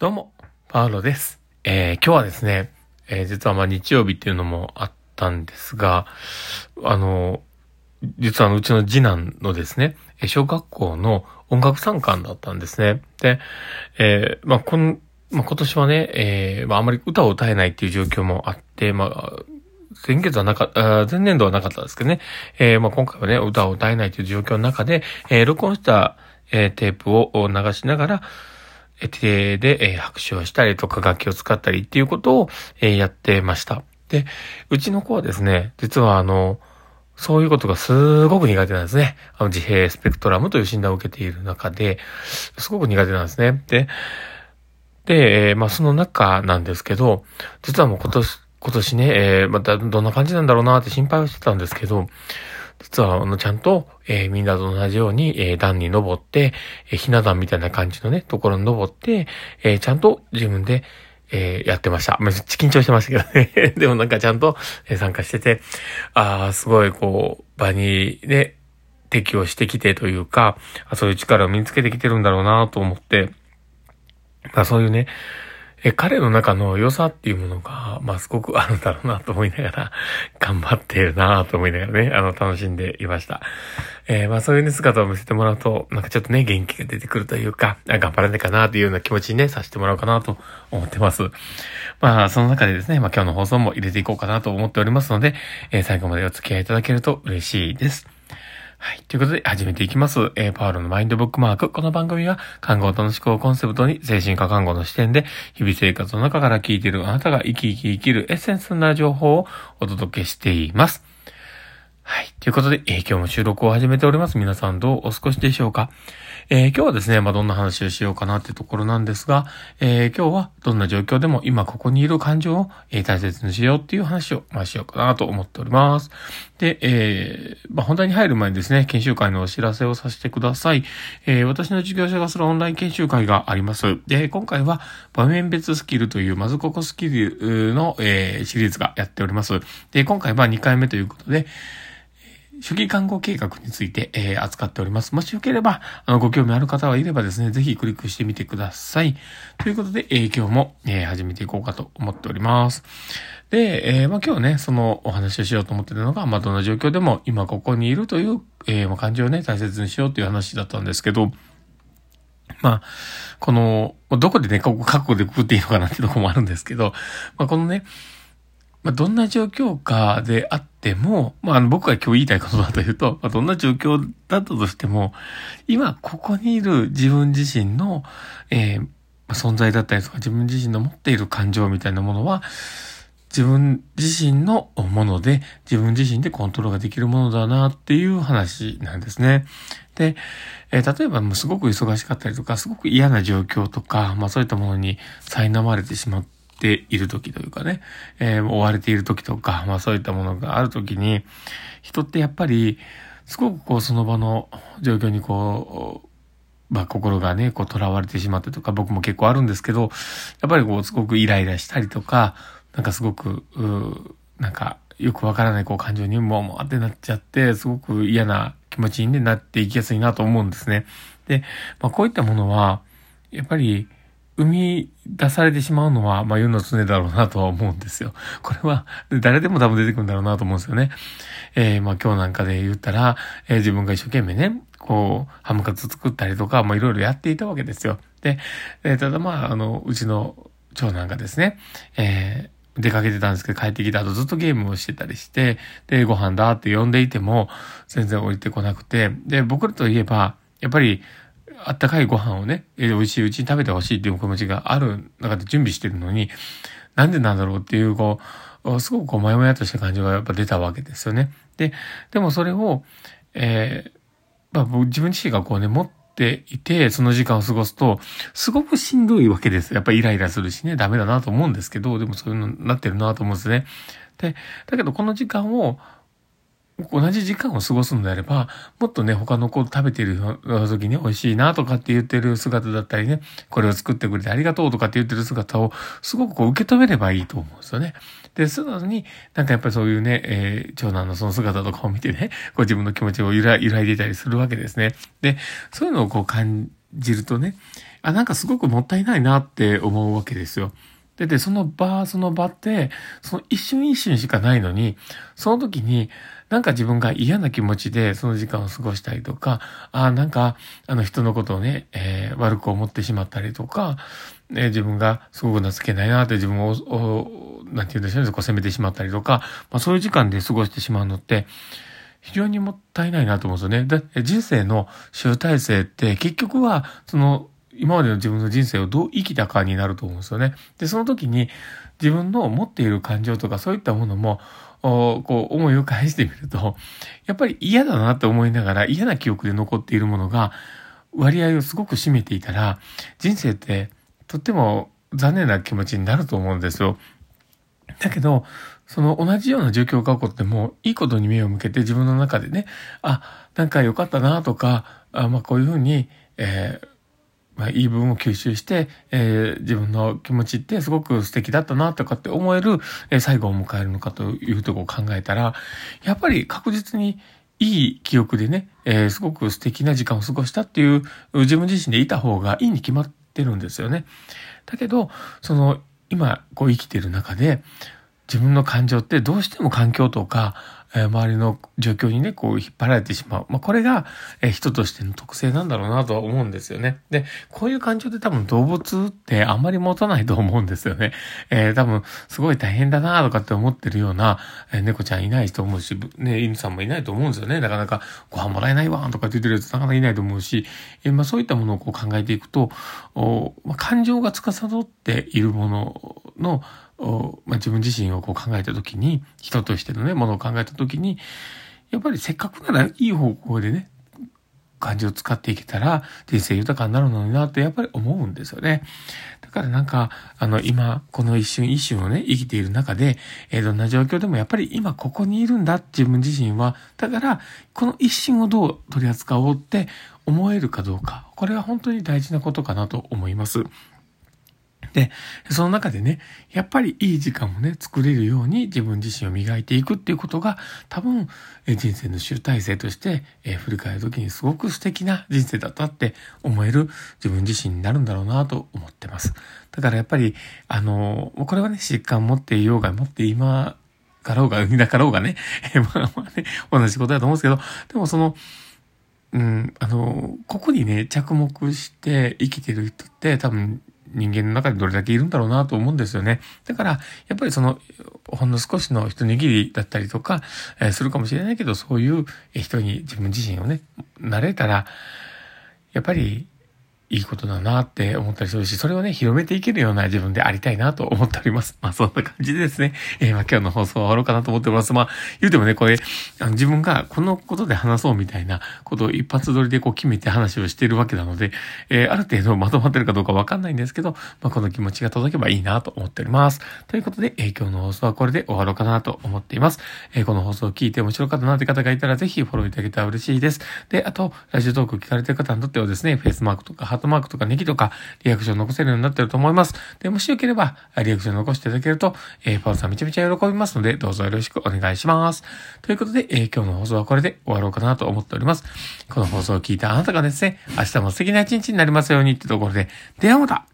どうも、パウロです。えー、今日はですね、えー、実はまあ日曜日っていうのもあったんですが、あの、実はうちの次男のですね、小学校の音楽参観だったんですね。で、えー、まあ、こん、まあ、今年はね、えー、まあ、あまり歌を歌えないっていう状況もあって、まあ、先月はなかった、前年度はなかったですけどね、えー、まあ、今回はね、歌を歌えないという状況の中で、えー、録音した、えー、テープを流しながら、手で、拍手をしたりとか楽器を使ったりっていうことを、やってました。で、うちの子はですね、実はあの、そういうことがすごく苦手なんですね。あの自閉スペクトラムという診断を受けている中で、すごく苦手なんですね。で、で、まあその中なんですけど、実はもう今年、今年ね、えー、またどんな感じなんだろうなって心配をしてたんですけど、実は、あの、ちゃんと、えー、みんなと同じように、えー、段に登って、えー、ひな壇みたいな感じのね、ところに登って、えー、ちゃんと自分で、えー、やってました。めっちゃ緊張してましたけどね。でもなんかちゃんと、えー、参加してて、ああ、すごい、こう、場にね、適応してきてというか、そういう力を身につけてきてるんだろうなと思って、まあそういうね、え、彼の中の良さっていうものが、まあ、すごく あるんだろうなと思いながら、頑張っているなと思いながらね、あの、楽しんでいました。えー、まあ、そういうね、姿を見せてもらうと、なんかちょっとね、元気が出てくるというか、頑張らないかなというような気持ちにね、させてもらおうかなと思ってます。まあ、その中でですね、まあ、今日の放送も入れていこうかなと思っておりますので、えー、最後までお付き合いいただけると嬉しいです。はい。ということで、始めていきます。えー、パウロのマインドブックマーク。この番組は、看護との思考コンセプトに、精神科看護の視点で、日々生活の中から聞いているあなたが生き生き生きるエッセンスな情報をお届けしています。はい。ということで、えー、今日も収録を始めております。皆さんどうお過ごしでしょうか？えー、今日はですね、まあ、どんな話をしようかなってところなんですが、えー、今日はどんな状況でも今ここにいる感情を、え、大切にしようっていう話を、まあ、しようかなと思っております。で、え、まあ、本題に入る前にですね、研修会のお知らせをさせてください。え、私の授業者がするオンライン研修会があります。で、今回は場面別スキルというまずここスキルの、え、シリーズがやっております。で、今回は2回目ということで、主義看護計画について、えー、扱っております。もしよければ、あの、ご興味ある方はいればですね、ぜひクリックしてみてください。ということで、えー、今日も、えー、始めていこうかと思っております。で、え、まあ、今日ね、そのお話をしようと思ってるのが、まあ、どんな状況でも今ここにいるという、え、ま、感情をね、大切にしようという話だったんですけど、まあ、この、どこでね、ここ覚悟でくくっていいのかなってとこもあるんですけど、まあ、このね、まあ、どんな状況下であっても、まあ、あの、僕が今日言いたいことだというと、まあ、どんな状況だったとしても、今ここにいる自分自身の、えー、存在だったりとか自分自身の持っている感情みたいなものは、自分自身のもので、自分自身でコントロールができるものだなっていう話なんですね。で、えー、例えばもうすごく忙しかったりとか、すごく嫌な状況とか、まあそういったものに苛まれてしまって、ている時というかね、えー、追われている時とか、まあそういったものがある時に、人ってやっぱり、すごくこうその場の状況にこう、まあ心がね、こう囚われてしまってとか、僕も結構あるんですけど、やっぱりこうすごくイライラしたりとか、なんかすごく、うなんかよくわからないこう感情にもうもってなっちゃって、すごく嫌な気持ちに、なっていきやすいなと思うんですね。で、まあこういったものは、やっぱり、生み出されてしまうのは、まあ、世の常だろうなとは思うんですよ。これは、誰でも多分出てくるんだろうなと思うんですよね。えー、まあ、今日なんかで言ったら、えー、自分が一生懸命ね、こう、ハムカツ作ったりとか、まあ、いろいろやっていたわけですよ。で、えー、ただまあ、あの、うちの長男がですね、えー、出かけてたんですけど、帰ってきた後ずっとゲームをしてたりして、で、ご飯だって呼んでいても、全然降りてこなくて、で、僕らといえば、やっぱり、あったかいご飯をね、えー、美味しいうちに食べてほしいっていう気持ちがある中で準備してるのに、なんでなんだろうっていう、こう、すごくこう、もやもやとした感じがやっぱ出たわけですよね。で、でもそれを、えー、まあ、自分自身がこうね、持っていて、その時間を過ごすと、すごくしんどいわけです。やっぱイライラするしね、ダメだなと思うんですけど、でもそういうのになってるなと思うんですね。で、だけどこの時間を、同じ時間を過ごすのであれば、もっとね、他の子食べてる時に美味しいなとかって言ってる姿だったりね、これを作ってくれてありがとうとかって言ってる姿をすごくこう受け止めればいいと思うんですよね。で、素直になんかやっぱりそういうね、えー、長男のその姿とかを見てね、こう自分の気持ちを揺ら揺らいでいたりするわけですね。で、そういうのをこう感じるとね、あ、なんかすごくもったいないなって思うわけですよ。で、で、その場、その場って、その一瞬一瞬しかないのに、その時に、なんか自分が嫌な気持ちでその時間を過ごしたりとか、ああ、なんか、あの人のことをね、えー、悪く思ってしまったりとか、ね、自分がすごく情けないなって自分を、なんて言うんでしょうね、こう責めてしまったりとか、まあそういう時間で過ごしてしまうのって、非常にもったいないなと思うんですよね。で、人生の集大成って結局は、その、今までの自分の人生をどう生きたかになると思うんですよね。で、その時に自分の持っている感情とかそういったものも、こう思いを返してみると、やっぱり嫌だなって思いながら嫌な記憶で残っているものが割合をすごく占めていたら、人生ってとっても残念な気持ちになると思うんですよ。だけど、その同じような状況が起こっても、いいことに目を向けて自分の中でね、あ、なんか良かったなとか、あまあこういうふうに、えー、まあ、言い分を吸収して、えー、自分の気持ちってすごく素敵だったなとかって思える、えー、最後を迎えるのかというとこを考えたら、やっぱり確実にいい記憶でね、えー、すごく素敵な時間を過ごしたっていう自分自身でいた方がいいに決まってるんですよね。だけど、その今こう生きてる中で自分の感情ってどうしても環境とか、えー、周りの状況にね、こう引っ張られてしまう。まあ、これが、えー、人としての特性なんだろうなとは思うんですよね。で、こういう感情って多分動物ってあんまり持たないと思うんですよね。えー、多分、すごい大変だなとかって思ってるような、え、猫ちゃんいないと思うし、ね、犬さんもいないと思うんですよね。なかなかご飯もらえないわとかって言ってるやつなかなかいないと思うし、え、まあそういったものをこう考えていくと、おまあ、感情が司っているものの、まあ、自分自身をこう考えたときに、人としてのね、ものを考えたときに、やっぱりせっかくならいい方向でね、感じを使っていけたら人生豊かになるのになってやっぱり思うんですよね。だからなんか、あの今、この一瞬一瞬をね、生きている中で、えー、どんな状況でもやっぱり今ここにいるんだ自分自身は、だから、この一瞬をどう取り扱おうって思えるかどうか、これは本当に大事なことかなと思います。で、その中でね、やっぱりいい時間をね、作れるように自分自身を磨いていくっていうことが、多分、人生の集大成として、え振り返るときにすごく素敵な人生だったって思える自分自身になるんだろうなと思ってます。だからやっぱり、あの、これはね、疾患持っていようが持って今かろうが、いなかろうがね、まあまあね、同じことだと思うんですけど、でもその、うん、あの、ここにね、着目して生きてる人って多分人間の中でどれだけいるんだろうなと思うんですよね。だから、やっぱりその、ほんの少しの一握りだったりとか、えー、するかもしれないけど、そういう人に自分自身をね、なれたら、やっぱりいいことだなって思ったりするし、それをね、広めていけるような自分でありたいなと思っております。まあそんな感じでですね、えー、まあ今日の放送は終わろうかなと思っております。まあ言うてもね、これ、あの自分がこのことで話そうみたいなことを一発撮りでこう決めて話をしているわけなので、えー、ある程度まとまってるかどうかわかんないんですけど、まあこの気持ちが届けばいいなと思っております。ということで、えー、今日の放送はこれで終わろうかなと思っています。えー、この放送を聞いて面白かったなって方がいたらぜひフォローいただけたら嬉しいです。で、あと、ラジオトーク聞かれてる方にとってはですね、フェイスマークとかトマークとかネギとかか、リアクション残せるようになってると思います。で、もしよければ、リアクション残していただけると、えー、パウさんめちゃめちゃ喜びますので、どうぞよろしくお願いします。ということで、えー、今日の放送はこれで終わろうかなと思っております。この放送を聞いたあなたがですね、明日も素敵な一日になりますようにってところで、ではまた